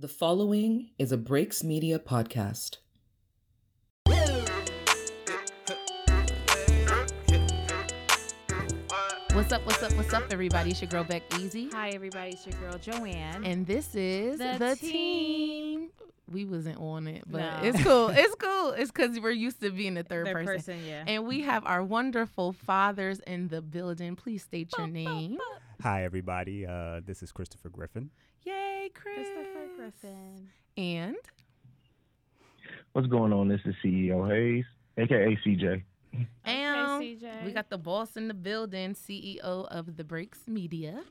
The following is a Breaks Media podcast. What's up, what's up, what's up, everybody? It's your girl Bek Easy. Hi, everybody. It's your girl Joanne. And this is The the, team. team. We wasn't on it, but No. it's cool. It's cool. It's because we're used to being the third, Third person. person, yeah. And we have our wonderful fathers in the building. Please state your name. Hi, everybody. Uh, this is Christopher Griffin. Yay, Chris. Christopher Griffin. And What's going on? This is CEO Haize, aka CJ. and CJ. we got the boss in the building, CEO of the Breaks Media.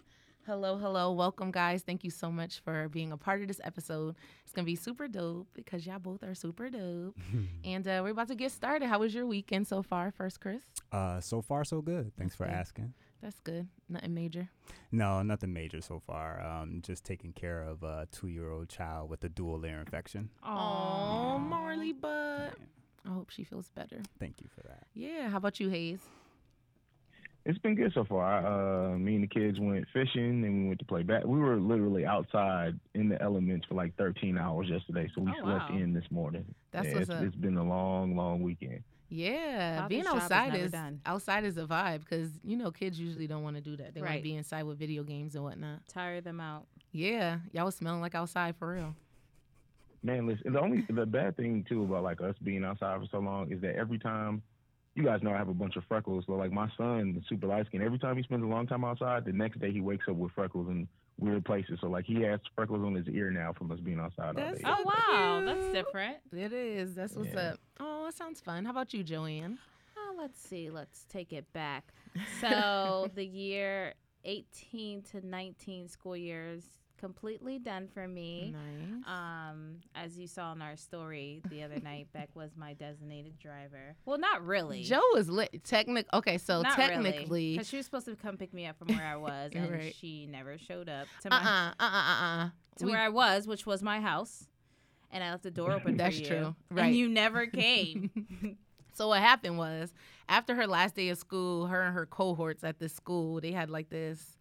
Hello, hello. Welcome, guys. Thank you so much for being a part of this episode. It's going to be super dope because y'all both are super dope. and uh, we're about to get started. How was your weekend so far, first, Chris? Uh, so far, so good. Thanks for good. asking. That's good. Nothing major. No, nothing major so far. Um, just taking care of a two-year-old child with a dual ear infection. Oh, Marley Bud. I hope she feels better. Thank you for that. Yeah. How about you, Haize? It's been good so far. Uh, me and the kids went fishing and we went to play bat. We were literally outside in the elements for like 13 hours yesterday, so we Oh, slept wow. in this morning. That's yeah, what's it's, up. it's been a long, long weekend. Yeah, Father's being job is outside is done. outside is a vibe because you know kids usually don't want to do that. They want to be inside with video games and whatnot. Tire them out. Yeah, y'all was smelling like outside for real. Man, listen, the only the bad thing too about like us being outside for so long is that every time you guys know I have a bunch of freckles. So like my son, the super light skin, every time he spends a long time outside, the next day he wakes up with freckles in weird places. So like he has freckles on his ear now from us being outside all day. Oh, wow. That's different. It is. That's what's Yeah. up. Oh, it sounds fun. How about you, Joanne? Oh, uh, let's see. Let's take it back. So the year 18 to 19 school years completely done for me. Nice. Um, as you saw in our story the other night, Bek was my designated driver. Well, not really. Jo is lit. Technic. Okay, so Not technically, because she was supposed to come pick me up from where I was, and Right. she never showed up to uh, my uh, uh, uh, uh, to where I was, which was my house, and I left the door open. That's for you, true. Right. And you never came. So what happened was after her last day of school, her and her cohorts at the school, they had like this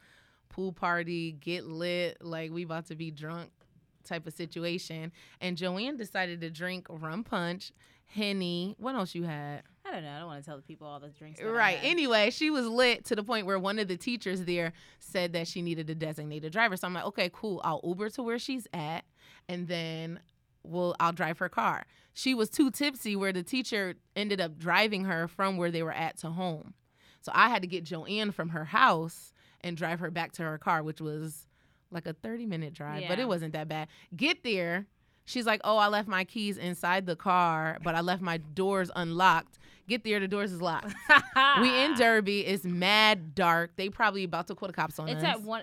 pool party, get lit, like we about to be drunk type of situation. And Joanne decided to drink rum punch, henny. What else you had? I don't know. I don't want to tell the people all the drinks. Right. Anyway, she was lit to the point where one of the teachers there said that she needed a designated driver. So I'm like, okay, cool. I'll Uber to where she's at, and then we'll I'll drive her car. She was too tipsy where the teacher ended up driving her from where they were at to home. So I had to get Joanne from her house and drive her back to her car, which was like a 30 minute drive, but it wasn't that bad. Get there. She's like, Oh, I left my keys inside the car, but I left my doors unlocked. Get there, the doors is locked. we in Derby. It's mad dark. They probably about to call the cops on It's us. It's at one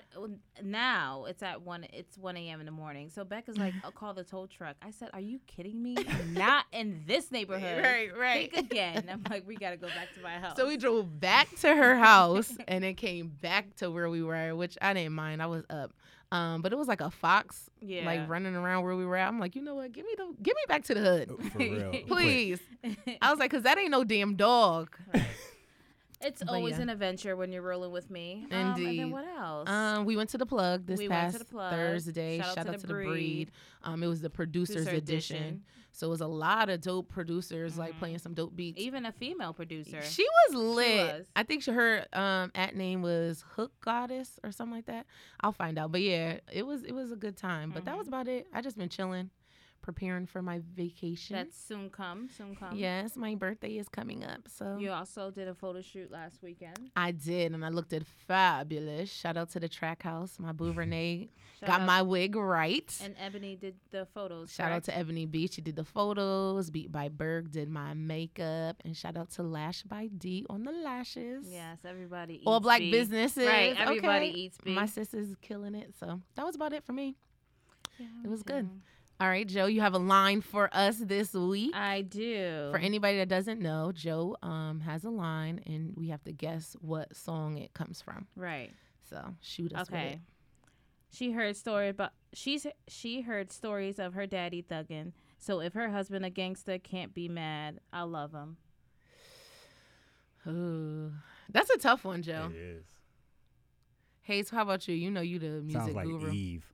now. It's at one. It's one a.m. in the morning. So Becca's like, "I'll call the tow truck." I said, "Are you kidding me? Not in this neighborhood." Right, right. Think again. I'm like, "We gotta go back to my house." So we drove back to her house and then came back to where we were, which I didn't mind. I was up. Um, but it was like a fox yeah. like running around where we were at. I'm like, you know what? Give me the give me back to the hood. Oh, For real. Please. I was like, cause that ain't no damn dog. It's But always yeah. an adventure when you're rolling with me. Um, and Indeed. then what else? Um, we went to the plug this We past Plug. Thursday. Shout out to out the to the breed. Breed. Um, it was the producers Producer edition. edition. So it was a lot of dope producers like Mhm. playing some dope beats. Even a female producer. She was lit. was. I think she, her um at name was Hook Goddess or something like that. I'll find out. But yeah, it was it was a good time. But that Mhm. was about it. I just been chilling, preparing for my vacation. That's soon come. Soon come. yes, my birthday is coming up. So You also did a photo shoot last weekend. I did, and I looked at fabulous. Shout out to the track house. My boo Renee got out- my wig right. And Ebony did the photos. Shout out to Ebony Beach. She did the photos. Beat by Berg did my makeup. And shout out to Lash by D on the lashes. Yes, everybody. All black beef. businesses. Right, everybody okay. eats beef. My sister's killing it. So that was about it for me. Yeah, It was good. Yeah. All right, Jo, you have a line for us this week. I do. For anybody that doesn't know, Jo um, has a line, and we have to guess what song it comes from. right. So shoot us with Okay. it. She heard story about she's she heard stories of her daddy thugging. So if her husband a gangster, can't be mad. I love him. Ooh, that's a tough one, Jo. It is. Haize, how about you? You know you the music Sounds like guru. Eve.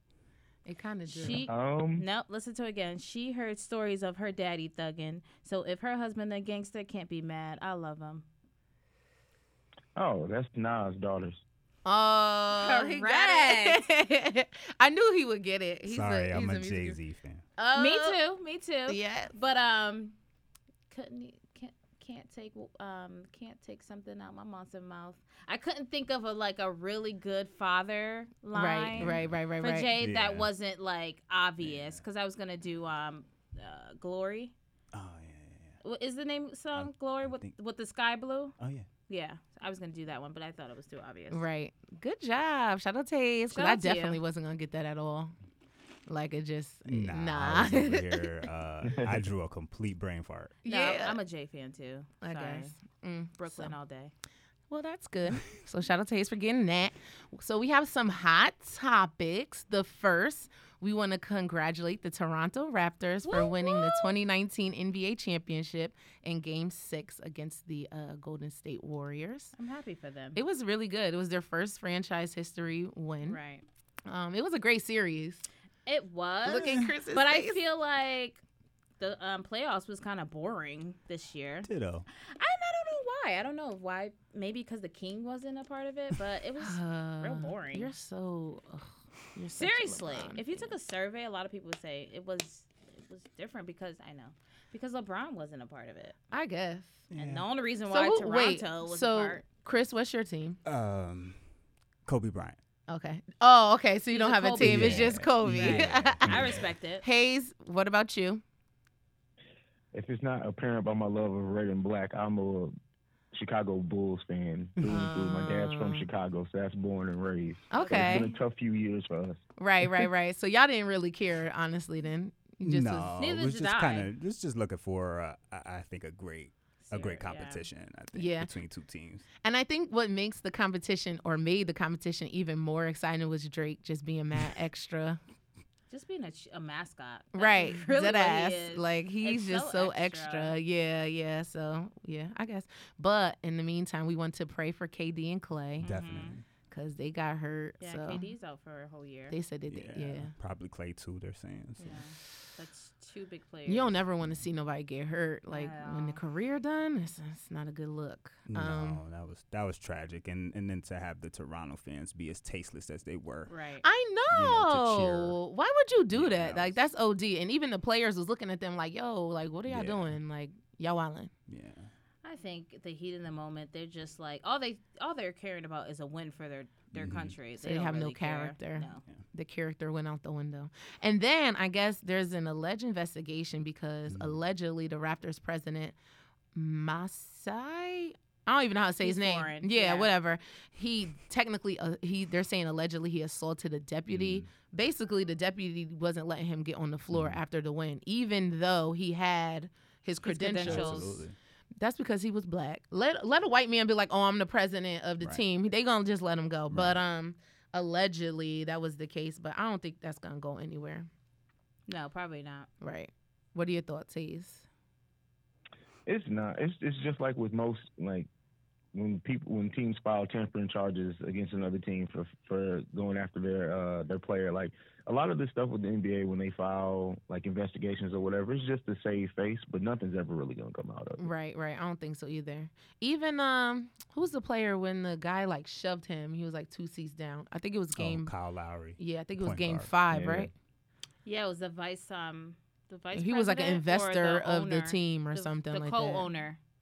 It kind of. She Um, nope. Listen to it again. She heard stories of her daddy thugging. So if her husband a gangster, can't be mad. I love him. oh, that's Nas' daughters. Oh, he got it. I knew he would get it. He's Sorry, a, I'm he's a Jay Z fan. Oh, me too. Me too. Yeah. But um, couldn't e- can't can't take um can't take something out my monster mouth. I couldn't think of a like a really good father line. Right, right, right, right, For right. Jay, Yeah. that wasn't like obvious because I was gonna do um, uh, Glory. Oh yeah, What is the name song? Glory I with think- with the sky blue. Oh yeah. Yeah, I was gonna do that one, but I thought it was too obvious. Right. Good job. Shout out to Ace. 'cause I out to you. definitely wasn't going to get that at all. Like it just, Nah. nah. I was over here. Uh, I drew a complete brain fart. No, yeah. I'm a J fan too. I Sorry. guess. Mm, Brooklyn so- all day. Well, that's good. so shout out to Ace for getting that. So we have some hot topics. The first, we want to congratulate the Toronto Raptors for Woo, winning the 2019 NBA championship in Game Six against the uh, Golden State Warriors. I'm happy for them. It was really good. It was their first franchise history win. right. Um, it was a great series. It was. Look at Chris's but I feel like the um, playoffs was kind of boring this year. Ditto. I, I don't know why. I don't know why. Maybe because the king wasn't a part of it, but it was real boring. You're so. ugh, you're such a seriously. LeBron If you fan. took a survey, a lot of people would say it was it was different because I know because LeBron wasn't a part of it, I guess. and the only reason why who- Toronto wait. was so a part. Chris, what's your team? Um, Kobe Bryant. Okay. Oh, okay. So you He's don't a have a Kobe team. It's just Kobe. Yeah. I respect it. Haize, what about you? If it's not apparent by my love of red and black, I'm a Chicago Bulls fan through and through. My dad's from Oh. Chicago, so that's born and raised. But it's been a tough few years for us. Right, right, right. So y'all didn't really care, honestly. Then you just no, was, Neither was did just I. kind of just just looking for uh, I, I think a great a great Ser- yeah. competition. I think Yeah. between two teams. and I think what makes the competition or made the competition even more exciting was Drake just being mad extra. Just being a, a mascot. That's right, really dead what he is. Like he's It's just so so extra. extra. Yeah, yeah. So yeah, I guess. But in the meantime, we want to pray for KD and Clay mm-hmm. Definitely. because they got hurt. yeah, so KD's out for a whole year. they said that. Yeah, They, yeah. Probably Clay too. They're saying. So. yeah, that's two big players. You don't ever want to see nobody get hurt. Like when the career done, it's, it's not a good look. No, Um, that was that was tragic, and and then to have the Toronto fans be as tasteless as they were. right. I know. know, cheer. Why would you do Yeah, that? that Like that's OD. And even the players was looking at them like, "Yo, like what are y'all Yeah. doing? Like y'all wildin'." Yeah. I think the heat in the moment, they're just like all they all they're caring about is a win for their their Mhm. country. So they don't have no really care. character. No. The character went out the window. And then I guess there's an alleged investigation because Mhm. allegedly the Raptors president Masai I don't even know how to say his name. foreign, Yeah, yeah. whatever. He technically uh, he they're saying allegedly he assaulted a deputy. Mhm. Basically the deputy wasn't letting him get on the floor Mhm. after the win even though he had his credentials. credentials. Absolutely. That's because he was black. Let let a white man be like, "Oh, I'm the president of the Right. team." They gonna just let him go. But um, allegedly that was the case. But I don't think that's gonna go anywhere. No, probably not. Right. What are your thoughts, Haize? It's not. It's it's just like with most like when people when teams file tampering charges against another team for for going after their uh their player. Like a lot of this stuff with the NBA when they file like investigations or whatever, it's just to save face, but nothing's ever really gonna come out of it. Right, right. I don't think so either. Even um, who's the player when the guy like shoved him? He was like two seats down. I think it was game. Oh, Kyle Lowry. yeah, I think it was point game guard. five, Yeah. right? Yeah, it was the vice um the vice. he was like an investor the of the team or The- something the like that.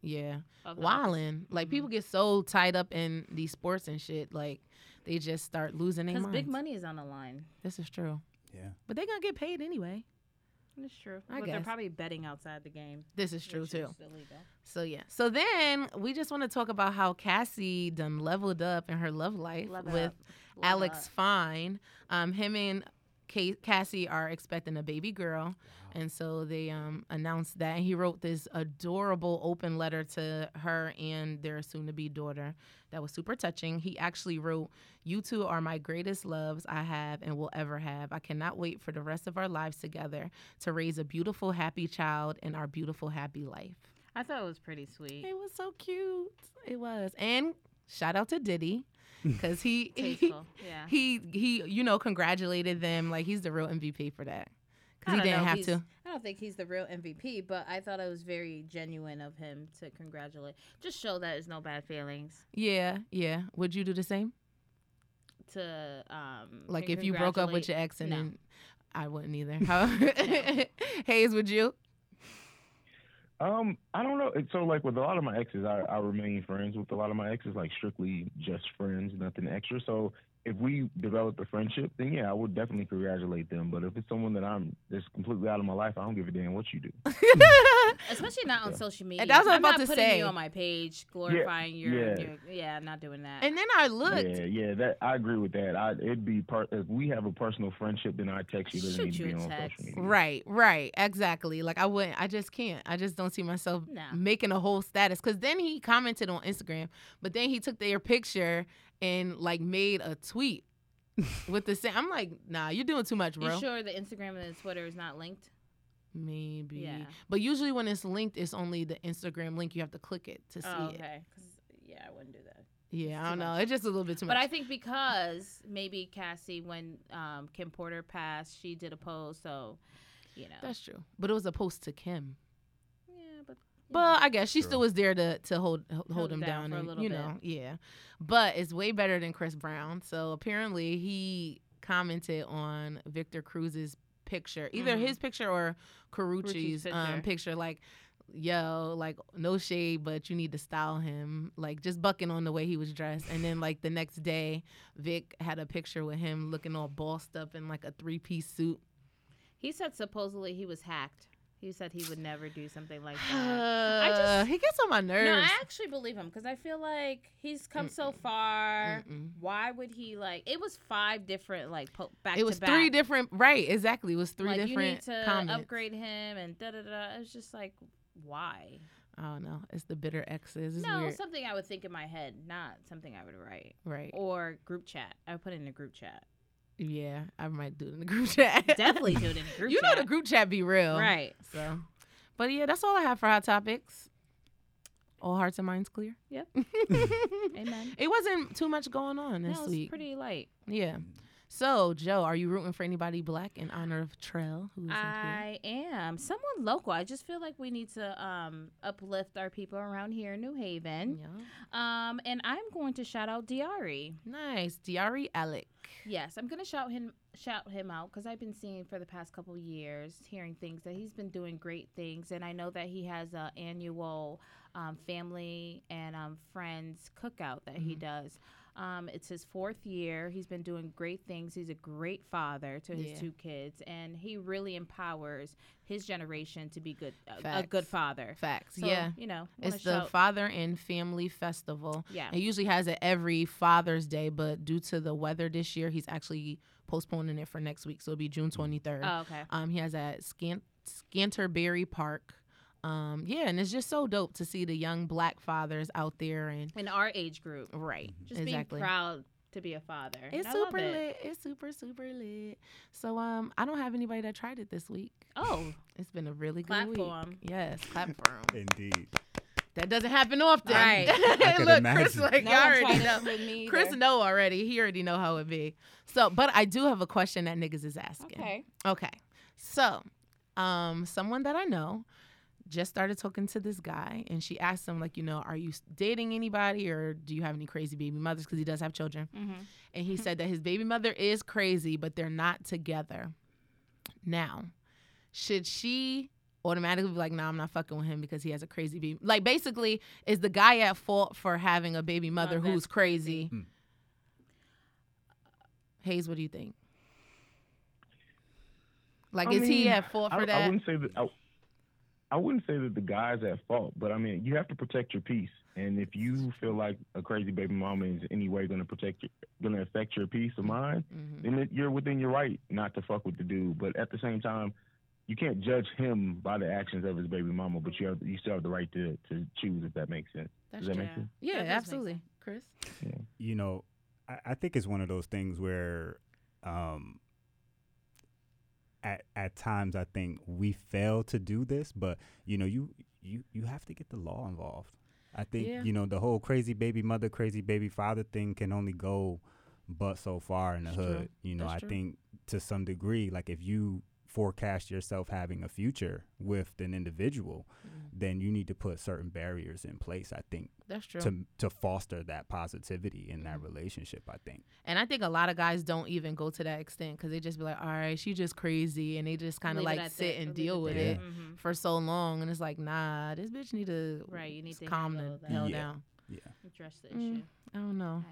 Co-owner. Yeah. Of the office. Wildin'. Like Mhm. people get so tied up in these sports and shit, like they just start losing their Because big money is on the line. This is true. Yeah. But they're gonna get paid anyway. That's true. I but they're probably betting outside the game. This is true which too. is illegal. So yeah. So then we just want to talk about how Cassie done leveled up in her love life Love with up. Alex up. Fine. Um, him and Ca- Cassie are expecting a baby girl, and so they um announced that. And he wrote this adorable open letter to her and their soon-to-be daughter that was super touching. He actually wrote, "You two are my greatest loves I have and will ever have. I cannot wait for the rest of our lives together to raise a beautiful, happy child in our beautiful, happy life." I thought it was pretty sweet. It was so cute. It was. And shout out to Diddy. because he he, Yeah. he he you know congratulated them like he's the real MVP for that because he didn't know have he's- to. I don't think he's the real MVP, but I thought it was very genuine of him to congratulate. Just show that there's no bad feelings. Yeah, yeah. Would you do the same? To um, Like if you broke up with your ex and No. then I wouldn't either. How Haize, would you? Um, I don't know. So like with a lot of my exes, I, I remain friends with a lot of my exes, like strictly just friends, nothing extra. So if we develop a friendship, then yeah, I would definitely congratulate them. But if it's someone that I'm just completely out of my life, I don't give a damn what you do. especially not on Yeah. social media. And that's what I'm I'm about not to putting say. you on my page, glorifying your, yeah. your, yeah, not doing that. and then I looked. Yeah, yeah, that I agree with that. I it'd be part if we have a personal friendship, then I text you. Doesn't Shoot need to you be a on text. social media. Right, right, exactly. Like I wouldn't, I just can't. I just don't see myself No. making a whole status. Cause then he commented on Instagram, but then he took their picture and like made a tweet with the same. I'm like, nah, you're doing too much, bro. you sure the Instagram and the Twitter is not linked? Maybe. Yeah. But usually when it's linked, it's only the Instagram link. You have to click it to see Oh, it. okay. yeah, I wouldn't do that. Yeah, I don't too know. much. It's just a little bit too But much. But I think because maybe Cassie, when um, Kim Porter passed, she did a post, so you know. That's true. But it was a post to Kim. Yeah, but. I guess she True. still was there to to hold hold Held him down, down for a and little you bit. know, yeah. But it's way better than Chris Brown. So apparently he commented on Victor Cruz's picture, either Mhm. his picture or Karrueche's Karrueche's um, picture. picture, like. Yo, like no shade, but you need to style him. Like just bucking on the way he was dressed. And then like the next day, Vic had a picture with him looking all bossed up in like a three piece suit. he said supposedly he was hacked. He said he would never do something like Uh, that. just- he gets on my nerves. No, I actually believe him because I feel like he's come so far. Mm-mm. Why would he like? It was five different like po- back it was to back. three different right exactly it was three like, different You need to comments upgrade him and da da da. It's just like why? i don't know it's the bitter exes it's no, weird something I would think in my head, not something I would write right or group chat. I would put it in a group chat. Yeah i might do it in the group chat Definitely do it in a group chat. you chat. know the group chat be real right? so but yeah that's all i have for hot topics all hearts and minds clear Yep. Amen. it wasn't too much going on this no, it's week pretty light. yeah so jo are you rooting for anybody black in honor of Trell, I am someone local. I just feel like we need to um, uplift our people around here in New Haven. yeah. Um, and I'm going to shout out Diari. nice diari alec Yes, I'm gonna shout him shout him out because I've been seeing for the past couple years, hearing things that he's been doing great things, and I know that he has a annual um, family and um, friends cookout that he does. Um, it's his fourth year. He's been doing great things. He's a great father to his Yeah. two kids, and he really empowers his generation to be good a, a good father. facts So, yeah you know, It's the Father and Family Festival. Yeah. It usually has it every Father's Day, but due to the weather this year, he's actually postponing it for next week. So it'll be June 23rd. Oh, okay. Um, he has at Scant- Scantlebury Park. Um, yeah, and it's just so dope to see the young black fathers out there and In our age group, right, just exactly. being proud to be a father. It's And I love super it. lit. It's super super lit. So um, I don't have anybody that tried it this week. Oh, It's been a really Clap good for week. 'em. Yes, clap for 'em. Indeed. That doesn't happen often. Right. I could Look, Chris, like, no y'all already tried know. with me Chris know already. He already know how it be. So, but I do have a question that niggas is asking. Okay. Okay. So, um, someone that I know just started talking to this guy, and she asked him, like, you know, are you dating anybody, or do you have any crazy baby mothers? Because he does have children, Mm-hmm. and he said that his baby mother is crazy, but they're not together. Now, should she automatically be like, nah, I'm not fucking with him because he has a crazy baby? Like, basically, is the guy at fault for having a baby mother Love that. who's crazy? Hmm. Haize, what do you think? Like, I is he at fault for I, that? I wouldn't say that. I, I wouldn't say that the guy's at fault, but I mean, you have to protect your peace. And if you feel like a crazy baby mama is any way going to protect, going to affect your peace of mind, Mhm. then it, you're within your right not to fuck with the dude. But at the same time, you can't judge him by the actions of his baby mama. But you have, you still have the right to to choose if that makes sense. That's Does that true. make sense? Yeah, That absolutely. sense. Chris? you know, I, I think it's one of those things where um at at times I think we fail to do this, but you know, you you you have to get the law involved. I think Yeah. you know the whole crazy baby mother, crazy baby father thing can only go but so far in the That's true. hood. You know, That's I true. think to some degree, like if you forecast yourself having a future with an individual, then you need to put certain barriers in place. I think That's true. to to foster that positivity in Mm-hmm. that relationship. I think. And I think a lot of guys don't even go to that extent because they just be like, all right, she just crazy. And they just kind of like sit that, and deal with there. it Mhm. for so long. And it's like, nah, this bitch need to Right, you need to calm the hell Yeah. down. Yeah. Address the Mm, issue I don't know.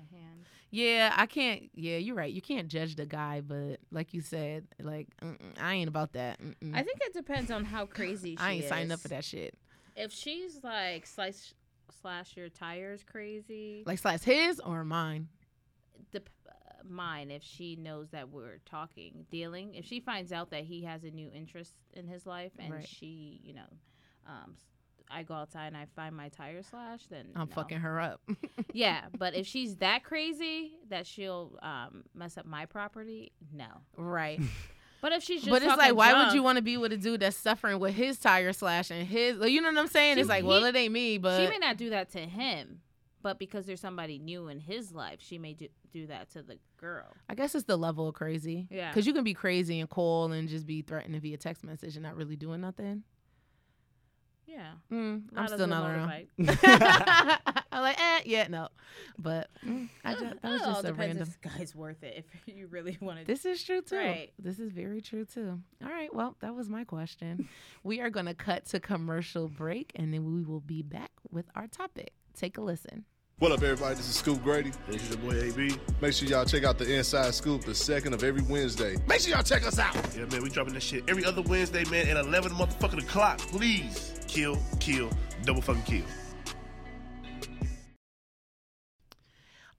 Yeah, I can't. Yeah, you're right. You can't judge the guy, but like you said, like I ain't about that. Mm-mm. I think it depends on how crazy she I ain't signed up for that shit. If she's like slice slash your tires crazy, Like slash his or mine. the uh, mine if she knows that we're talking dealing if she finds out that he has a new interest in his life and Right. she you know um I go outside and I find my tire slash, then I'm no. fucking her up. Yeah, but if she's that crazy that she'll um, mess up my property, no. right. But if she's just But it's like, why would you want to be with a dude that's suffering with his tire slash and his? You know what I'm saying? She- it's like, well, it ain't me, but she may not do that to him, but because there's somebody new in his life, she may do, do that to the girl. I guess it's the level of crazy. Yeah. Because you can be crazy and call and just be threatening via text message and not really doing nothing. Yeah. Mm, I'm still not around. I'm like, eh, yeah, no. But mm, I just, that was just a random. if this guy's worth it if you really want to. This is true too. Right. This is very true too. All right. Well, that was my question. we are going to cut to commercial break and then we will be back with our topic. Take a listen. What up, everybody? This is Scoop Grady. This is your boy AB. Make sure y'all check out the Inside Scoop the second of every Wednesday. Make sure y'all check us out. Yeah, man, we dropping this shit every other Wednesday, man, at 11 motherfucking o'clock. Please kill, kill, double fucking kill.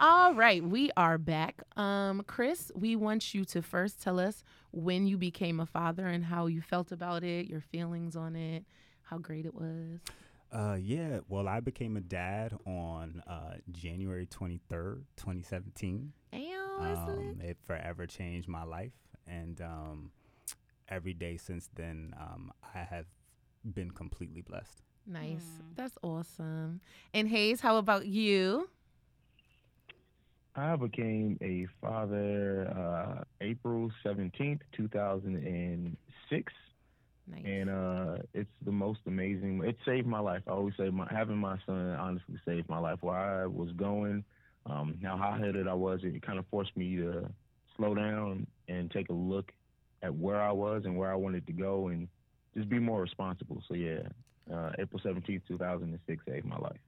All right, we are back. Um, Chris, we want you to first tell us when you became a father and how you felt about it, your feelings on it, how great it was. Uh, yeah. Well, I became a dad on uh, January 23rd, 2017. Damn, Um, it forever changed my life. And um, every day since then, um, I have been completely blessed. Nice. Mm. That's awesome. And Haize, how about you? I became a father uh, April 17th, 2006. Nice. And uh, it's the most amazing. It saved my life. I always say my, having my son honestly saved my life. Where I was going, um, how hot-headed I was, it kind of forced me to slow down and take a look at where I was and where I wanted to go and just be more responsible. So yeah, uh, April 17th, 2006 saved my life.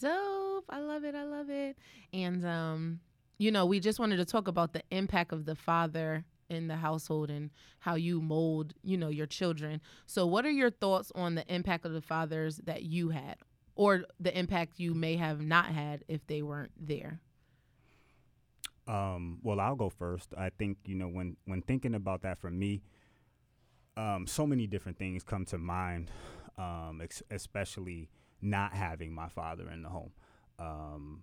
Dope. I love it. I love it. And um, you know, we just wanted to talk about the impact of the father in the household and how you mold, you know, your children. So what are your thoughts on the impact of the fathers that you had or the impact you may have not had if they weren't there? Um, well, I'll go first. I think you know when when thinking about that for me, um, so many different things come to mind, um, ex- especially not having my father in the home. Um,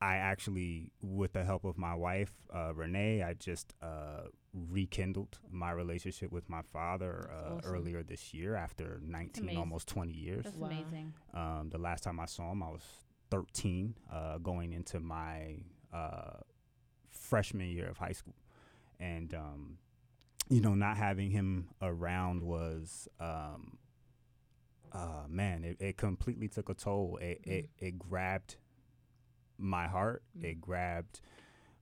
I actually, with the help of my wife uh, Renee, I just uh, rekindled my relationship with my father uh, awesome. earlier this year after 19, almost 20 years. That's Wow. amazing. Um, the last time I saw him, I was 13, uh, going into my uh, freshman year of high school. And, um, you know, not having him around was, um, uh, man, it, it completely took a toll. It, it, it grabbed my heart, it grabbed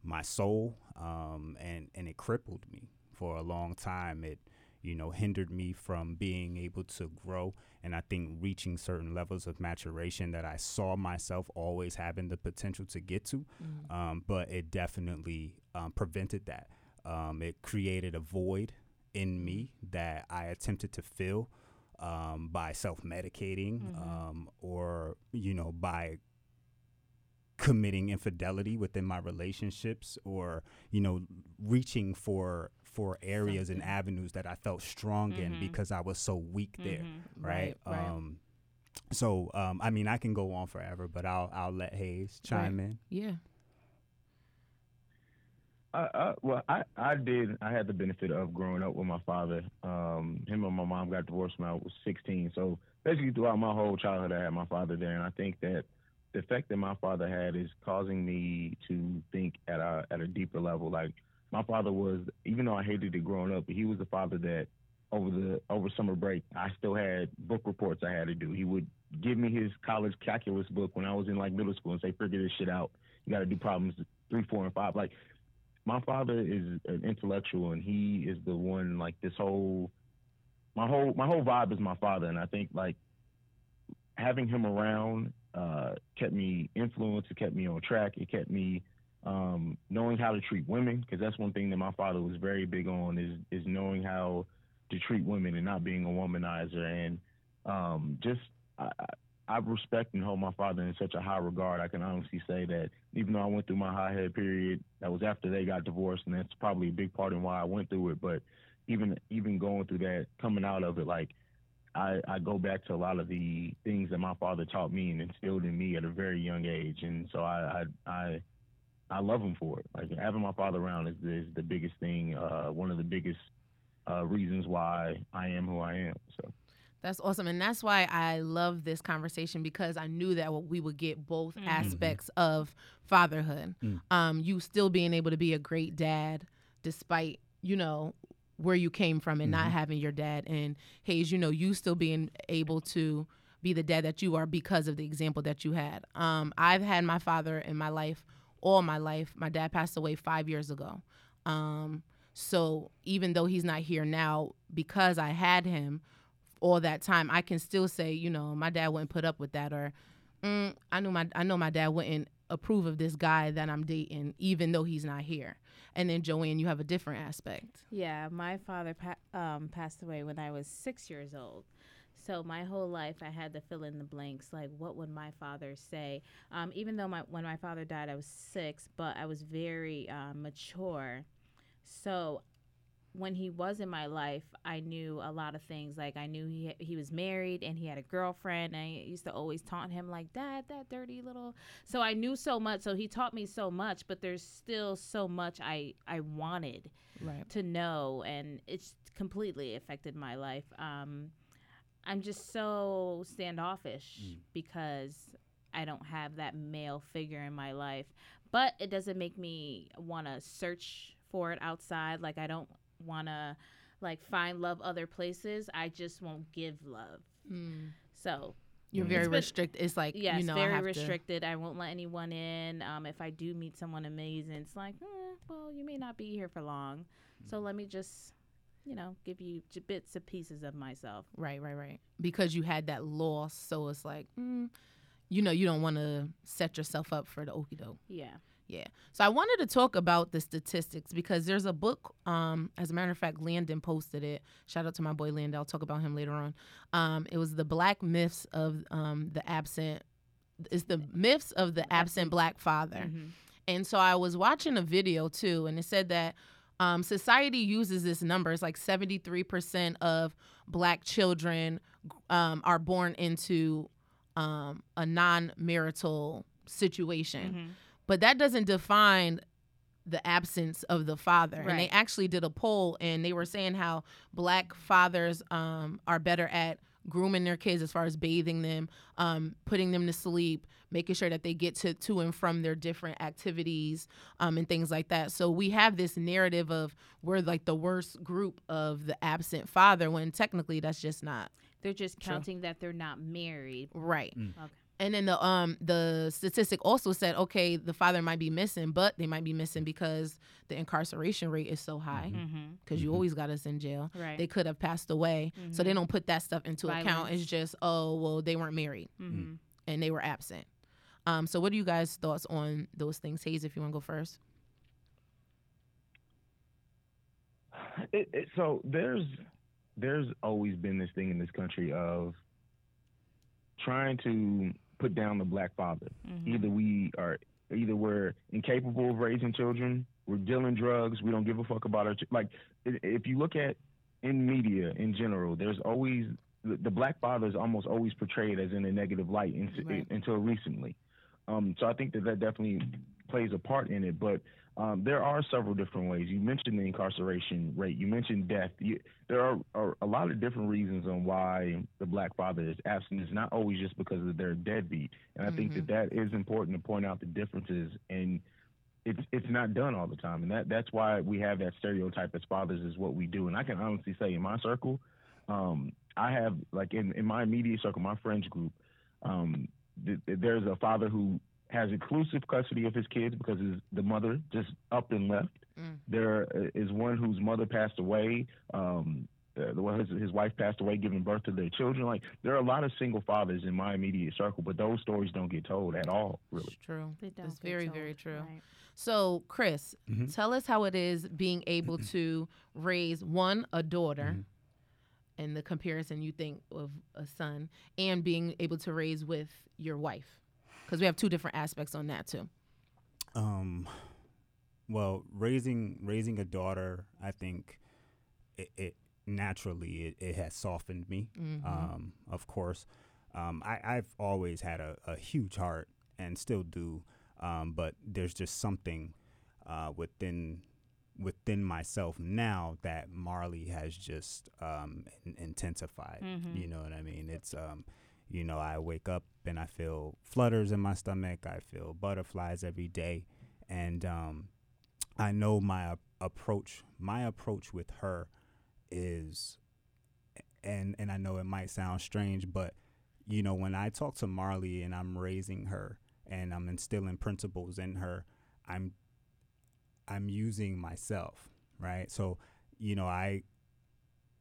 my soul, um, and, and it crippled me for a long time. It, you know, hindered me from being able to grow and I think reaching certain levels of maturation that I saw myself always having the potential to get to. Um, but it definitely um, prevented that. Um, it created a void in me that I attempted to fill um, by self medicating um, or, you know, by committing infidelity within my relationships or you know reaching for for areas and avenues that I felt strong in because I was so weak there right, Right, right. um so um I mean I can go on forever but I'll I'll let Haize chime in. Yeah. I, I, well, I, I did. I had the benefit of growing up with my father. Um, him and my mom got divorced when I was 16. So basically, throughout my whole childhood, I had my father there, and I think that the effect that my father had is causing me to think at a at a deeper level. Like my father was, even though I hated it growing up, he was the father that over the over summer break, I still had book reports I had to do. He would give me his college calculus book when I was in like middle school and say, "Figure this shit out. You got to do problems three, four, and five. Like my father is an intellectual, and he is the one like this whole my whole my whole vibe is my father, and I think like having him around uh, kept me influenced. It kept me on track. It kept me um, knowing how to treat women because that's one thing that my father was very big on is is knowing how to treat women and not being a womanizer and um, just I, I respect and hold my father in such a high regard. I can honestly say that even though I went through my high head period, that was after they got divorced, and that's probably a big part in why I went through it. But even even going through that, coming out of it, like I, I go back to a lot of the things that my father taught me and instilled in me at a very young age, and so I I I, I love him for it. Like having my father around is, is the biggest thing, uh, one of the biggest uh, reasons why I am who I am. So. That's awesome. And that's why I love this conversation because I knew that we would get both Mhm. aspects of fatherhood. Mm. Um, you still being able to be a great dad despite, you know, where you came from and not Mhm. having your dad. And Haize, you know, you still being able to be the dad that you are because of the example that you had. Um, I've had my father in my life all my life. My dad passed away five years ago. Um, so even though he's not here now, because I had him all that time, I can still say, you know, my dad wouldn't put up with that, or mm, I knew my I know my dad wouldn't approve of this guy that I'm dating, even though he's not here. And then Joanne, you have a different aspect. Yeah, my father pa- um, passed away when I was six years old. So my whole life, I had to fill in the blanks. Like, what would my father say? Um, even though my when my father died, I was six, but I was very uh, mature. So when he was in my life, I knew a lot of things. Like I knew he he was married and he had a girlfriend. And I used to always taunt him like, "Dad, that dirty little." So I knew so much. So he taught me so much. But there's still so much I I wanted Right. to know, and it's completely affected my life. Um, I'm just so standoffish Mm. because I don't have that male figure in my life. But it doesn't make me want to search for it outside. Like I don't want to like find love other places. I just won't give love. So You're Mm. very It's been- restricted. It's like yes, you know, I very have to- restricted. I won't let anyone in. Um, if I do meet someone amazing, it's like, eh, well, you may not be here for long, so Mm. let me just, you know, give you j- bits and pieces of myself. Right, right, right. Because you had that loss, so it's like, mm, you know, you don't want to set yourself up for the okey doke. Yeah. Yeah. So I wanted to talk about the statistics because there's a book. Um, as a matter of fact, Landon posted it. Shout out to my boy Landon. I'll talk about him later on. Um, it was the Black Myths of um, the Absent. It's the myths of the absent Black father. Mhm. And so I was watching a video too, and it said that um, society uses this number. It's like 73% of black children um, are born into um, a non marital situation. Mhm. But that doesn't define the absence of the father. And they actually did a poll and they were saying how black fathers um, are better at grooming their kids as far as bathing them, um, putting them to sleep, making sure that they get to, to and from their different activities um, and things like that. So we have this narrative of we're like the worst group of the absent father when technically that's just not They're just True. counting that they're not married. right. Okay. And then the um the statistic also said, okay, the father might be missing, but they might be missing because the incarceration rate is so high. Mm-hmm. Because you always got us in jail. Right. They could have passed away, so they Mhm. don't put that stuff into account. Violence. It's just, oh well, they weren't married mm-hmm. and they were absent. Um, so what are you guys' thoughts on those things, Haize? If you want to go first. it, it, so there's there's always been this thing in this country of trying to put down the black father. Mm-hmm. Either we are either we're incapable of raising children, we're dealing drugs, we don't give a fuck about our ch- like. If you look at in media in general, there's always the, the black father is almost always portrayed as in a negative light in, Right. until recently. Um, so I think that that definitely plays a part in it. But Um, there are several different ways. You mentioned the incarceration rate. You mentioned death. You, there are, are, a lot of different reasons on why the black father is absent. It's not always just because of their deadbeat. And I mm-hmm. think that that is important to point out the differences. And it's it's not done all the time. And that that's why we have that stereotype as fathers is what we do. And I can honestly say in my circle, um, I have like in, in my immediate circle, my friends group, um, th- there's a father who has exclusive custody of his kids because his, the mother just up and left. Mm. There is one whose mother passed away. Um, uh, the one his, his wife passed away, giving birth to their children. Like there are a lot of single fathers in my immediate circle, but those stories don't get told at all. Really, it's true. It's very, told. very true. Right. So, Chris, mm-hmm. tell us how it is being able to raise one a daughter. Mm-hmm and the comparison you think of a son and being able to raise with your wife because we have two different aspects on that too. Um, well, raising raising a daughter, I think it, it naturally it, it, has softened me. Mm-hmm. Um, of course, um, I, I've always had a, a, huge heart and still do, um, but there's just something uh, within within myself now that Marley has just um, in- intensified. Mm-hmm. You know what I mean? It's um, you know, I wake up and I feel flutters in my stomach. I feel butterflies every day, and um, I know my approach. My approach with her is, and and I know it might sound strange, but you know, when I talk to Marley and I'm raising her and I'm instilling principles in her, I'm I'm using myself, right? So, you know, I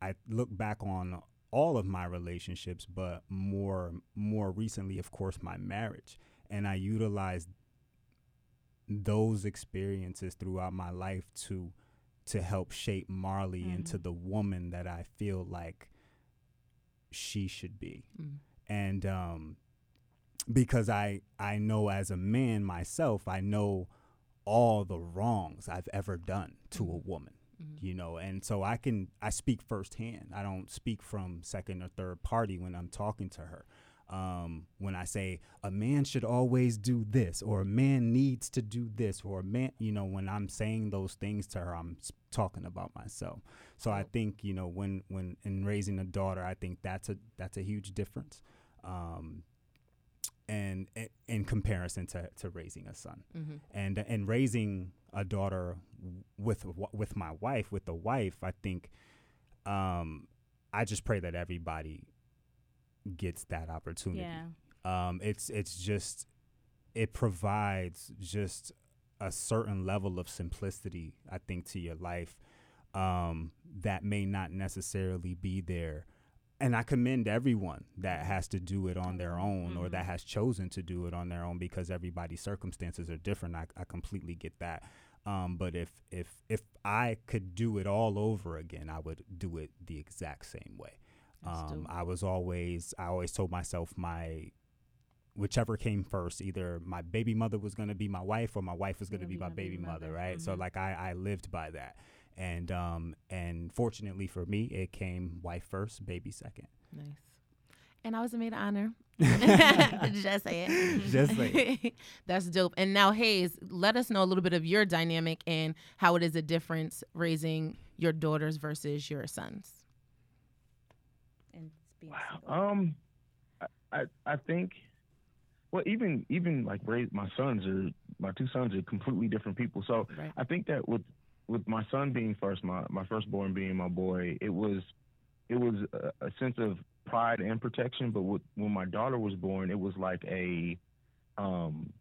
I look back on all of my relationships, but more more recently, of course, my marriage. And I utilized those experiences throughout my life to to help shape Marley mm-hmm. into the woman that I feel like she should be. Mm. And um because I I know as a man myself, I know all the wrongs I've ever done to a woman mm-hmm. you know and so i can i speak firsthand i don't speak from second or third party when i'm talking to her um, when I say a man should always do this, or a man needs to do this, or a man, you know, when I'm saying those things to her, I'm talking about myself. So I think, you know, when when in raising a daughter, I think that's a that's a huge difference. Um, and in comparison to, to raising a son mm-hmm. and and raising a daughter with with my wife with the wife i think um, i just pray that everybody gets that opportunity yeah. um, it's it's just it provides just a certain level of simplicity i think to your life um, that may not necessarily be there and I commend everyone that has to do it on their own mm-hmm. or that mm-hmm. has chosen to do it on their own because everybody's circumstances are different. I, I completely get that. Um, but if if if I could do it all over again, I would do it the exact same way. Um, I was always I always told myself my whichever came first, either my baby mother was going to be my wife or my wife was going to be my baby mother, mother right? Mm-hmm. So like I I lived by that and um, and fortunately for me, it came wife first, baby second. Nice. And I was a maid of honor. Just say it. Just say it. That's dope. And now, Haize, let us know a little bit of your dynamic and how it is a difference raising your daughters versus your sons. And wow. Um, I I think, well, even even like raise my sons are my two sons are completely different people. So right. I think that with with my son being first, my my firstborn being my boy, it was it was a, a sense of pride and protection. But with, when my daughter was born, it was like a um,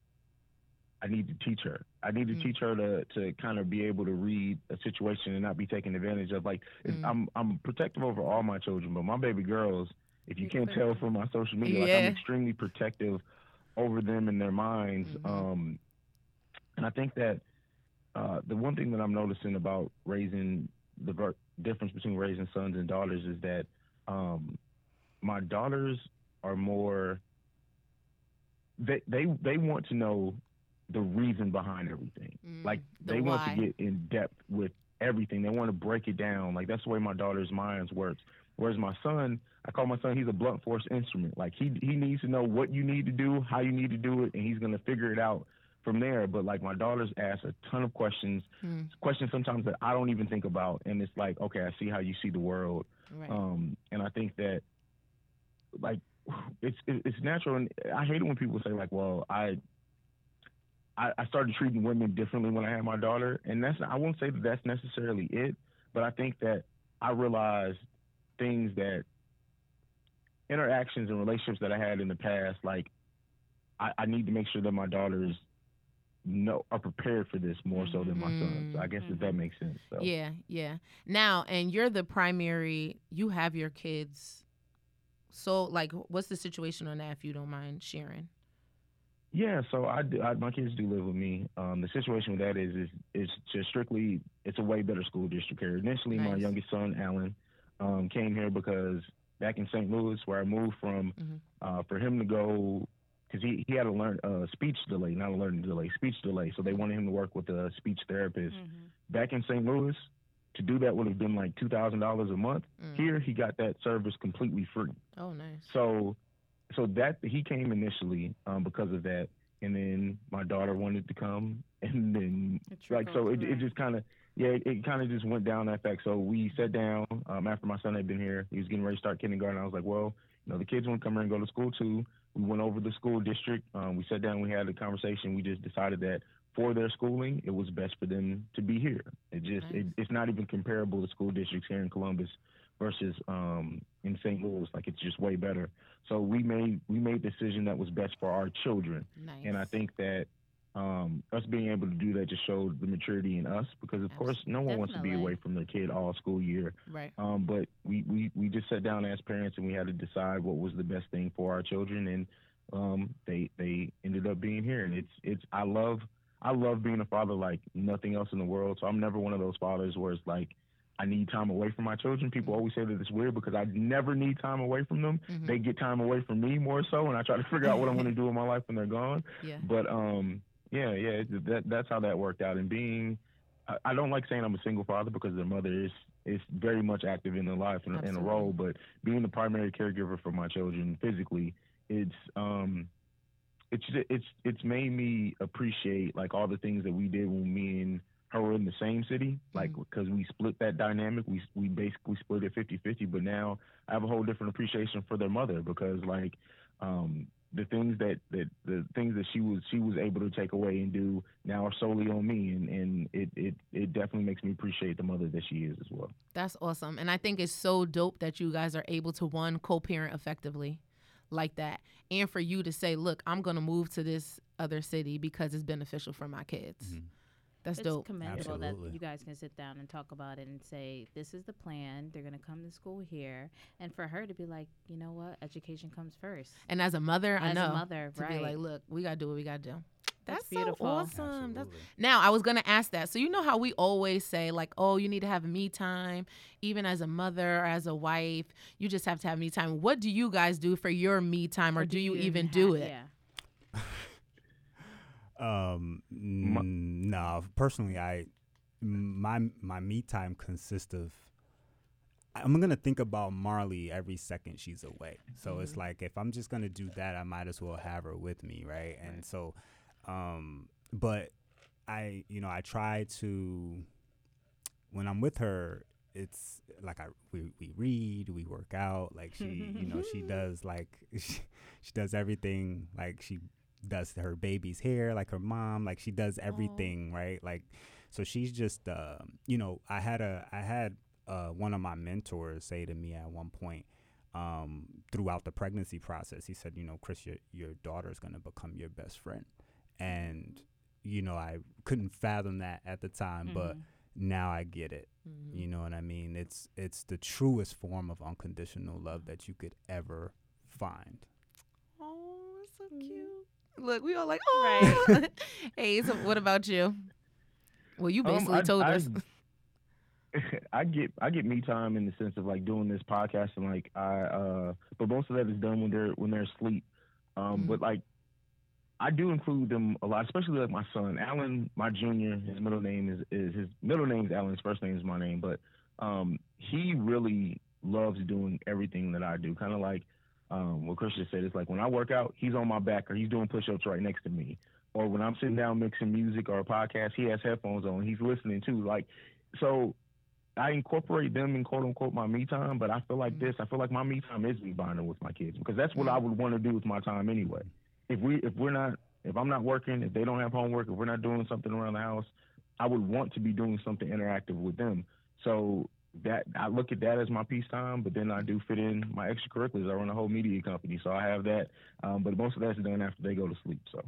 I need to teach her. I need to mm. teach her to to kind of be able to read a situation and not be taken advantage of. Like mm. I'm I'm protective over all my children, but my baby girls, if you can't tell from my social media, yeah. like I'm extremely protective over them and their minds. Mm-hmm. Um, and I think that uh, the one thing that I'm noticing about raising the ver- difference between raising sons and daughters is that um, my daughters are more they they they want to know the reason behind everything. Mm, like the they why. want to get in depth with everything. They want to break it down. Like that's the way my daughter's minds works. Whereas my son, I call my son, he's a blunt force instrument. Like he he needs to know what you need to do, how you need to do it, and he's gonna figure it out from there. But like my daughters ask a ton of questions, Mm. questions sometimes that I don't even think about, and it's like, okay, I see how you see the world, Right. um, and I think that like it's it's natural, and I hate it when people say like, well, I. I, I started treating women differently when I had my daughter, and that's I won't say that that's necessarily it, but I think that I realized things that interactions and relationships that I had in the past, like I, I need to make sure that my daughters know are prepared for this more so than my sons. I guess if that makes sense. So. Yeah, yeah. Now, and you're the primary. You have your kids. So, like, what's the situation on that? If you don't mind sharing. Yeah, so I, do, I my kids do live with me. Um, the situation with that is is is just strictly it's a way better school district here. Initially, my youngest son Alan um, came here because back in St. Louis, where I moved from, Mhm. uh, for him to go because he he had a learn uh, speech delay, not a learning delay, speech delay. So they wanted him to work with a speech therapist. Back in St. Louis, to do that would have been like two thousand dollars a month. Mm. Here, he got that service completely free. Oh, nice. So, so that he came initially um, because of that, and then my daughter wanted to come, and then like so it, it just kind of yeah it, it kind of just went down that fact. So we sat down um, after my son had been here. He was getting ready to start kindergarten. I was like, well, you know, the kids want to come here and go to school too. We went over the school district. Um, we sat down. We had a conversation. We just decided that for their schooling, it was best for them to be here. It just it, Nice. it's not even comparable to school districts here in Columbus versus um, in St. Louis. Like it's just way better. So we made we made the decision that was best for our children. Nice. And I think that um, us being able to do that just showed the maturity in us because, of course, no one wants to be away from their kid all school year. right. Um, but we, we, we just sat down as parents and we had to decide what was the best thing for our children. And um, they they ended up being here. And it's it's I love I love being a father like nothing else in the world. So I'm never one of those fathers where it's like I need time away from my children. People always say that it's weird because I never need time away from them. Mhm. They get time away from me more so, and I try to figure out what I'm going to do in my life when they're gone. Yeah. But um, yeah, yeah, that that's how that worked out. And being, I, don't like saying I'm a single father because their mother is is very much active in their life and in a role. But being the primary caregiver for my children physically, it's um, it's it's it's made me appreciate like all the things that we did when me and her were in the same city like because we split that dynamic we we basically split it 50-50 but now i have a whole different appreciation for their mother because like um the things that, that the things that she was she was able to take away and do now are solely on me and, and it, it it definitely makes me appreciate the mother that she is as well That's awesome. And I think it's so dope that you guys are able to one co-parent effectively like that and for you to say, "Look, I'm going to move to this other city because it's beneficial for my kids." Mm-hmm. That's it's dope. commendable Absolutely. that you guys can sit down and talk about it and say this is the plan they're going to come to school here and for her to be like you know what education comes first And as a mother, I As a know mother, to be right. like, "Look, we got to do what we got to do." That's so beautiful. awesome. That's, Absolutely. now, I was going to ask that. So, you know how we always say, like, oh, you need to have me time, even as a mother or as a wife, you just have to have me time. What do you guys do for your me time, or, do, you, even do it? yeah Um, no, personally, I my my me time consists of. I'm gonna think about Marley every second she's away. So it's like if I'm just gonna do that, I might as well have her with me, right? And so, um, but I, you know, I try to when I'm with her, it's like I we, we read, we work out, like she, you know, she does like she, she does everything like she does her baby's hair like her mom, like she does everything, right? Like so she's just uh, you know, I had a I had uh, one of my mentors say to me at one point um, throughout the pregnancy process, he said, you know, Chris, your your daughter's gonna become your best friend, and you know, I couldn't fathom that at the time, but now I get it. You know what I mean? It's it's the truest form of unconditional love that you could ever find. Oh, it's so cute. Look, we all like, oh. hey, so what about you? Well, you Um, basically I- told I- us. I get I get me time in the sense of like doing this podcast and like I uh but most of that is done when they're when they're asleep. Um but like I do include them a lot, especially like my son, Alan, my junior, his middle name is, is his middle name is Alan, his first name is my name, but um he really loves doing everything that I do. Kind of like um what Christian said, it's like when I work out, he's on my back or he's doing push ups right next to me. or when I'm sitting down mixing music or a podcast, he has headphones on. He's listening too. Like, so I incorporate them in quote unquote my me time, but I feel like Mm-hmm. this. I feel like my me time is me bonding with my kids because that's what I Mm-hmm. would want to do with my time anyway. If we if we're not if I'm not working, if they don't have homework, if we're not doing something around the house, I would want to be doing something interactive with them. So that I look at that as my peace time, but then I do fit in my extracurriculars. I run a whole media company, so I have that. Um, but most of that's done after they go to sleep. So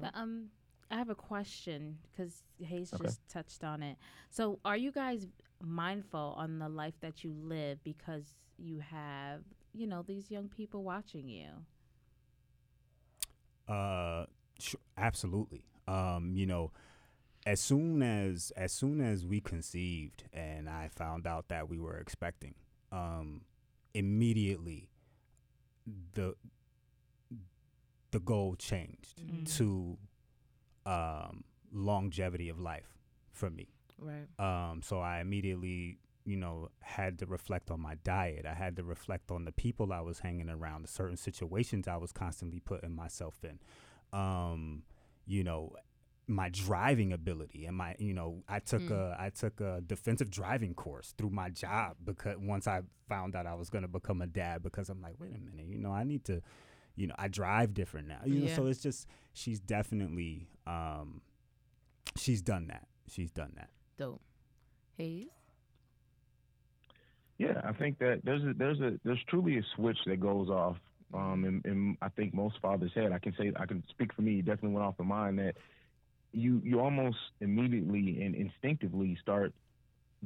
But, um, I have a question because Haize Okay. just touched on it. So, are you guys mindful on the life that you live because you have, you know, these young people watching you? Uh, sh- absolutely. Um, you know, as soon as as soon as we conceived and I found out that we were expecting, um, immediately the the goal changed Mhm. to um, longevity of life for me. Right. Um, so I immediately, you know, had to reflect on my diet. I had to reflect on the people I was hanging around, the certain situations I was constantly putting myself in. Um, you know, my driving ability and my, you know, I took Mm. a I took a defensive driving course through my job because once I found out I was going to become a dad because I'm like, wait a minute, you know, I need to you know, I drive different now. You know, so it's just she's definitely um she's done that. She's done that. Dope. Haize. Yeah, I think that there's a there's a there's truly a switch that goes off. Um, and, and I think most fathers' head. I can say I can speak for me. Definitely went off of mine that you you almost immediately and instinctively start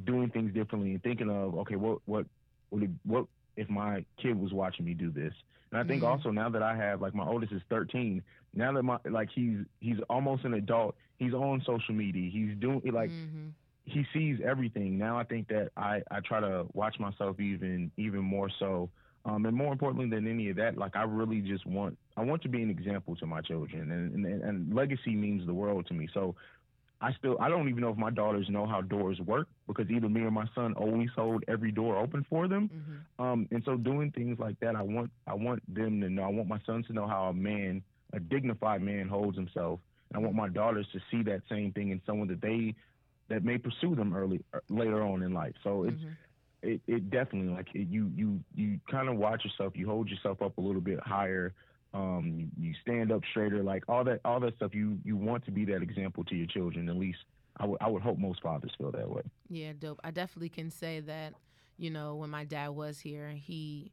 doing things differently and thinking of okay, what what what if, what if my kid was watching me do this? And I think Mhm. also now that I have like my oldest is 13. Now that my like he's he's almost an adult. He's on social media. He's doing like Mhm. he sees everything. Now I think that I, I try to watch myself even even more so. Um, and more importantly than any of that, like I really just want I want to be an example to my children, and, and and legacy means the world to me. So I still I don't even know if my daughters know how doors work because either me or my son always hold every door open for them. Mhm. Um, and so doing things like that, I want I want them to know. I want my sons to know how a man, a dignified man, holds himself. And I want my daughters to see that same thing in someone that they that may pursue them early er, later on in life. So it's Mhm. It, it definitely like it, you you you kind of watch yourself. You hold yourself up a little bit higher. Um, you, you stand up straighter. Like all that all that stuff. You you want to be that example to your children. At least I would I would hope most fathers feel that way. Yeah, dope. I definitely can say that, you know, when my dad was here, he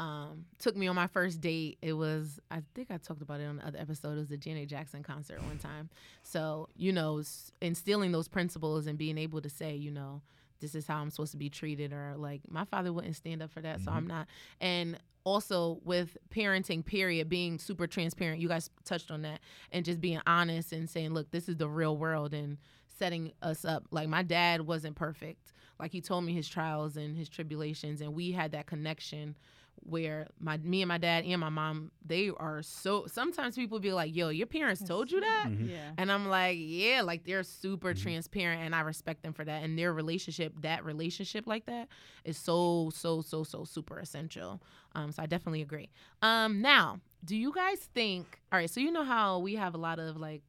um, took me on my first date. It was, I think I talked about it on the other episode. It was the Janet Jackson concert one time. So, you know, instilling those principles and being able to say, you know, this is how I'm supposed to be treated, or like my father wouldn't stand up for that, so mm-hmm. I'm not. And also with parenting, period, being super transparent. You guys touched on that, and just being honest and saying, look, this is the real world, and setting us up. Like my dad wasn't perfect. Like he told me his trials and his tribulations, and we had that connection where my me and my dad and my mom they are so sometimes people be like yo your parents told you that Mhm. Yeah. and i'm like yeah like they're super Mhm. transparent and i respect them for that and their relationship that relationship like that is so so so so super essential um so i definitely agree um now do you guys think all right so you know how we have a lot of like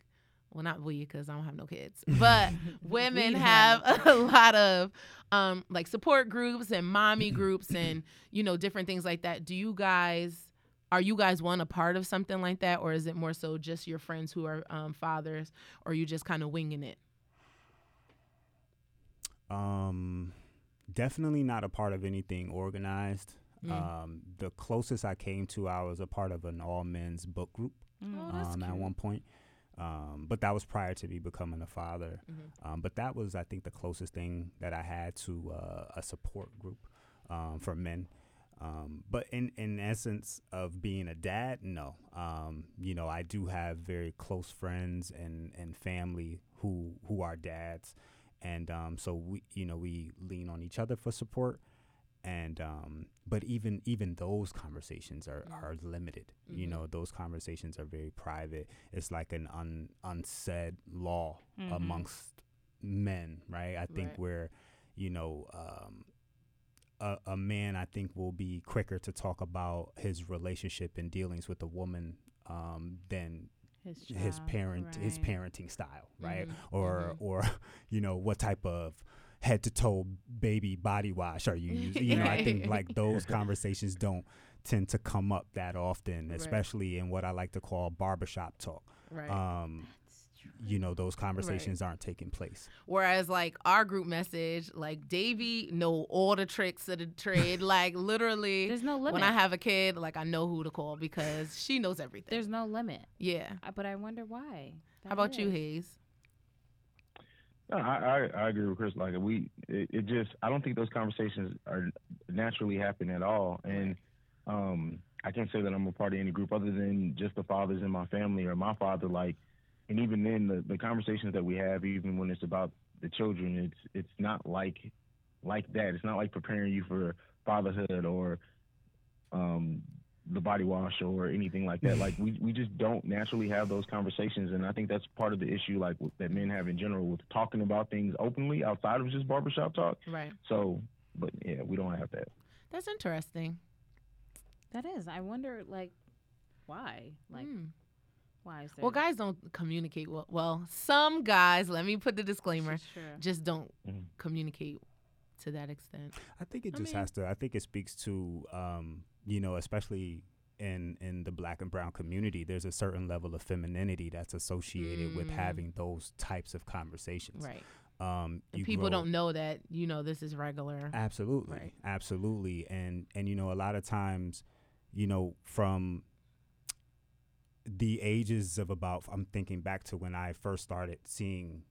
well not we because i don't have no kids but women have have. a lot of um like support groups and mommy groups and you know different things like that do you guys are you guys one a part of something like that or is it more so just your friends who are um, fathers or you just kind of winging it Um, definitely not a part of anything organized. Mm. Um, the closest I came to, I was a part of an all men's book group Oh, um, at one point. Um, but that was prior to me becoming a father. Mhm. Um, but that was, I think, the closest thing that I had to uh, a support group um, for men. Um, but in, in essence of being a dad, no. Um, you know, I do have very close friends and, and family who who are dads, and um, so we you know we lean on each other for support. And um, but even even those conversations are, are limited. You Mhm. know, those conversations are very private. It's like an un, unsaid law Mhm. amongst men, right? I think Right. where, you know, um, a, a man I think will be quicker to talk about his relationship and dealings with a woman um, than His, his child, parent his parenting style, right? Mhm, Or mhm. or you know what type of head to toe baby body wash are you using? You know, I think like those conversations don't tend to come up that often, Right. especially in what I like to call barbershop talk. Right. Um, you know, those conversations aren't taking place. Whereas like our group message, like Davy know all the tricks of the trade. like literally There's no limit. when I have a kid, like I know who to call because she knows everything. There's no limit. yeah. Uh, But I wonder why. How about you, is. Haize? No, I, I I agree with Chris. Like we, it, it just I don't think those conversations are naturally happen at all. And um, I can't say that I'm a part of any group other than just the fathers in my family or my father. Like, and even then, the, the conversations that we have, even when it's about the children, it's it's not like like that. It's not like preparing you for fatherhood or um, the body wash or anything like that. Like we, we just don't naturally have those conversations, and I think that's part of the issue, like that men have in general with talking about things openly outside of just barbershop talk. Right. So, but yeah, we don't have that. That's interesting. That is. I wonder, like, why? Like, Hmm. why is there? Well, guys don't communicate well. Well, some guys, let me put the disclaimer, Sure. just don't Mhm. communicate to that extent. I think it I just mean- has to. I think it speaks to, um, you know, especially in in the black and brown community. There's a certain level of femininity that's associated with Mm. having those types of conversations. Right. Um, And people don't know that, you know, this is regular. Absolutely, Right. absolutely, and and you know, a lot of times, you know, from the ages of about, I'm thinking back to when I first started seeing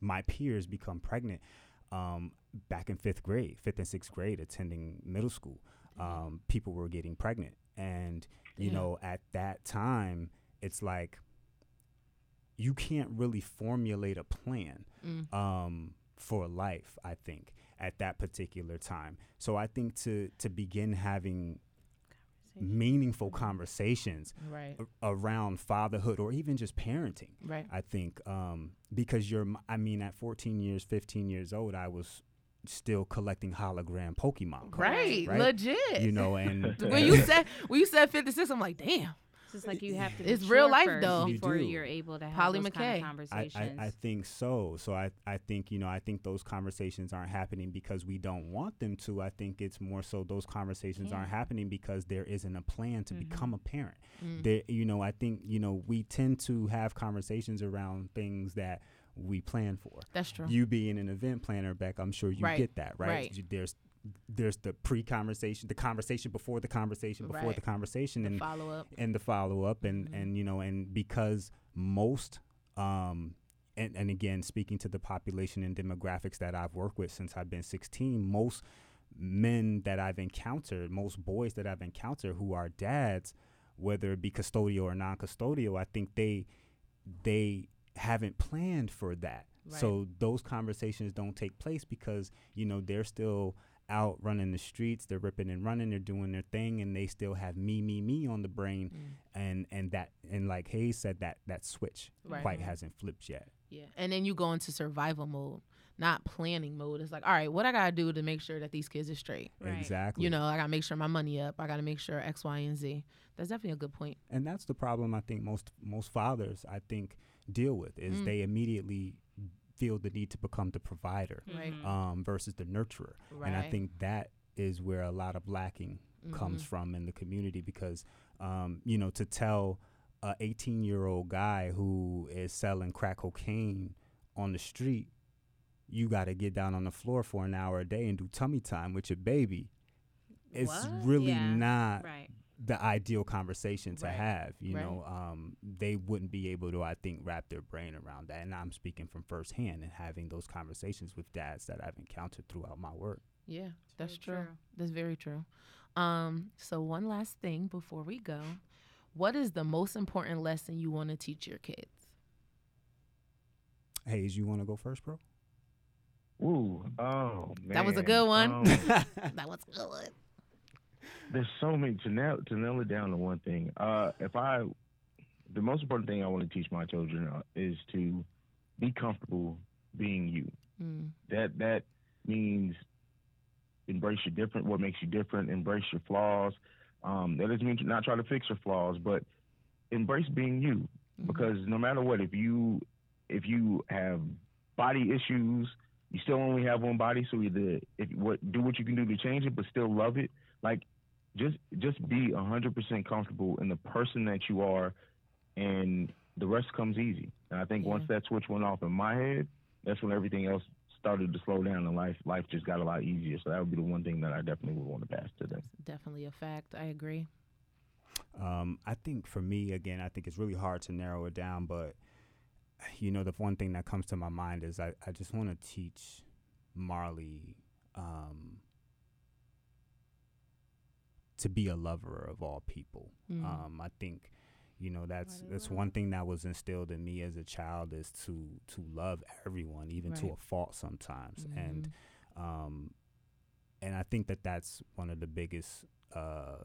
my peers become pregnant, um, back in fifth grade, fifth and sixth grade, attending middle school, um, people were getting pregnant, and you Yeah. know, at that time, it's like you can't really formulate a plan Mm. um, for life. I think at that particular time. So I think to to begin having meaningful conversations Right. a- around fatherhood or even just parenting. Right. I think um, because you're, I mean, at 14 years, 15 years old, I was still collecting hologram Pokemon cards. Right. right? Legit. You know, and when you said when you said 56, I'm like, damn. It's just like you have to. It's real life, though. You Before do. you're able to have Polly those kind McKay. of I, conversations. I, I think so. So I, I think, you know, I think those conversations aren't happening because we don't want them to. I think it's more so those conversations aren't happening because there isn't a plan to Mhm. become a parent. Mm. There, you know, I think, you know, we tend to have conversations around things that we plan for. That's true. You being an event planner, Bek, I'm sure you Right. get that, right? Right. There's there's the pre-conversation, the conversation before the conversation, before Right. the conversation, and follow up. and the follow up and Mhm. and you know and because most um and, and again speaking to the population and demographics that I've worked with since I've been 16 most men that I've encountered most boys that I've encountered who are dads whether it be custodial or non-custodial I think they they haven't planned for that so those conversations don't take place because you know they're still out running the streets they're ripping and running they're doing their thing and they still have me me me on the brain Mm. and and that and like Haize said that that switch Right. quite hasn't flipped yet Yeah. And then you go into survival mode, not planning mode. It's like, all right, what I gotta do to make sure that these kids are straight. Right. exactly You know, I gotta make sure my money up. I gotta make sure X, Y, and Z. That's definitely a good point. and that's the problem I think most most fathers I think deal with is Mm. they immediately feel the need to become the provider Right. Mhm. um, versus the nurturer and I think that is where a lot of lacking comes Mhm. from in the community because um, you know to tell a 18 year old guy who is selling crack cocaine on the street you got to get down on the floor for an hour a day and do tummy time with your baby it's What? really Yeah. not right. The ideal conversation to Right. have you Right. know um, they wouldn't be able to i think wrap their brain around that and i'm speaking from firsthand and having those conversations with dads that i've encountered throughout my work Yeah, that's true. true. That's very true. Um, so one last thing before we go. What is the most important lesson you want to teach your kids? haize you want to go first bro Ooh, oh man. That was a good one. Um, that was good. There's so many to nail to nail it down to one thing. Uh, if I, the most important thing I want to teach my children uh, is to be comfortable being you. Mm, That that means embrace your different, what makes you different. Embrace your flaws. Um, that doesn't mean to not try to fix your flaws, but embrace being you. Mhm. because no matter what, if you if you have body issues, you still only have one body. So either if what do what you can do to change it, but still love it. Like just just be hundred percent comfortable in the person that you are, and the rest comes easy. And I think once that switch went off in my head, that's when everything else started to slow down and life life just got a lot easier. So that would be the one thing that I definitely would want to pass to them. Definitely a fact. I agree. Um, I think for me, again, I think it's really hard to narrow it down, but you know, the one thing that comes to my mind is I, I just want to teach Marley um, to be a lover of all people. Mm. Um, I think, you know, that's that's one thing that was instilled in me as a child is to to love everyone, even to a fault sometimes, and Mhm. um, and I think that that's one of the biggest uh,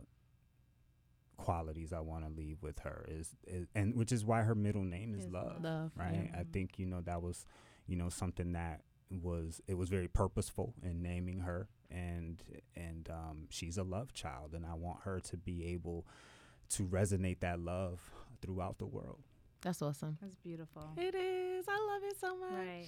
qualities I want to leave with her is, is, and which is why her middle name is Is love, Love. right? yeah. I think you know that was, you know, something that was it was very purposeful in naming her, and and um, she's a love child, and I want her to be able to resonate that love throughout the world. That's awesome. That's beautiful. It is. I love it so much. Right.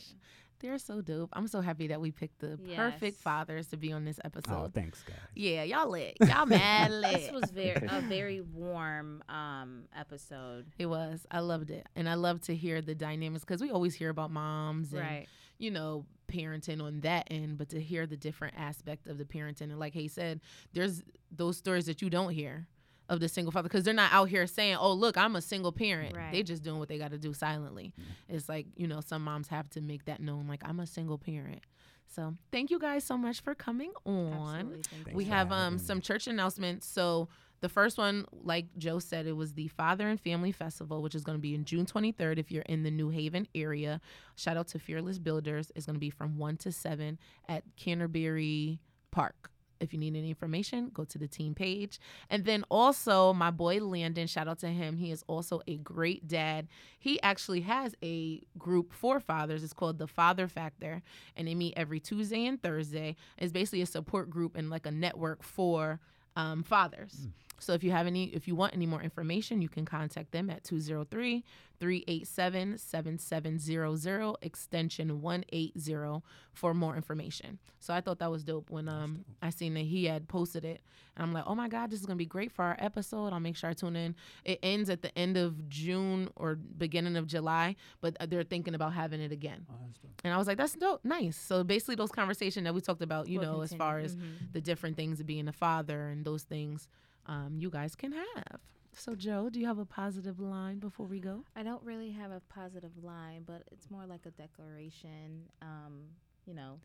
They're so dope. I'm so happy that we picked the perfect fathers to be on this episode. Oh, thanks, guys. yeah, y'all lit. Y'all mad lit. This was very a very warm um episode. It was. I loved it. And I love to hear the dynamics because we always hear about moms and, Right. You know, parenting on that end, but to hear the different aspect of the parenting. And like he said, there's those stories that you don't hear of the single father because they're not out here saying, oh, look, I'm a single parent. Right. They just doing what they got to do silently. It's like, you know, some moms have to make that known, like, I'm a single parent. So thank you guys so much for coming on Absolutely. We have um some church announcements. So the first one, like Jo said, it was the Father and Family Festival, which is going to be in June 23rd. If you're in the New Haven area, shout out to Fearless Builders. It's going to be from one to seven at Canterbury Park. If you need any information, go to the team page. And then also, my boy Landon, shout out to him. He is also a great dad. He actually has a group for fathers. It's called the Father Factor, and they meet every Tuesday and Thursday. It's basically a support group and like a network for um, fathers. So if you have any, if you want any more information, you can contact them at 203 387 7700, extension 180 for more information. So I thought that was dope when um I seen that he had posted it. And I'm like, oh my God, this is going to be great for our episode. I'll make sure I tune in. It ends at the end of June or beginning of July, but uh, they're thinking about having it again. Oh. And I was like, that's dope, nice. So basically, those conversations that we talked about, you Will know, as far as Mhm. the different things of being a father and those things, um, you guys can have. So, Jo, do you have a positive line before we go? I don't really have a positive line, but it's more like a declaration. Um, you know,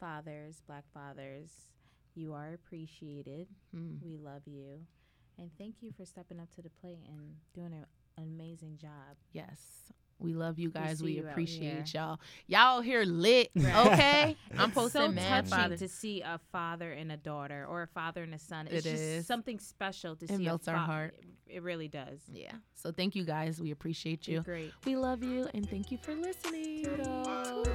fathers, black fathers, you are appreciated. Mm. We love you. And thank you for stepping up to the plate and doing an amazing job. Yes. We love you guys. We, you appreciate y'all. Y'all here lit, okay? I'm It's posting so mad touching to see a father and a daughter, or a father and a son. It It's just is. something special to It see. melts a our heart. It really does. Yeah. So thank you guys. We appreciate You're great. We love you and thank you for listening. Toodles.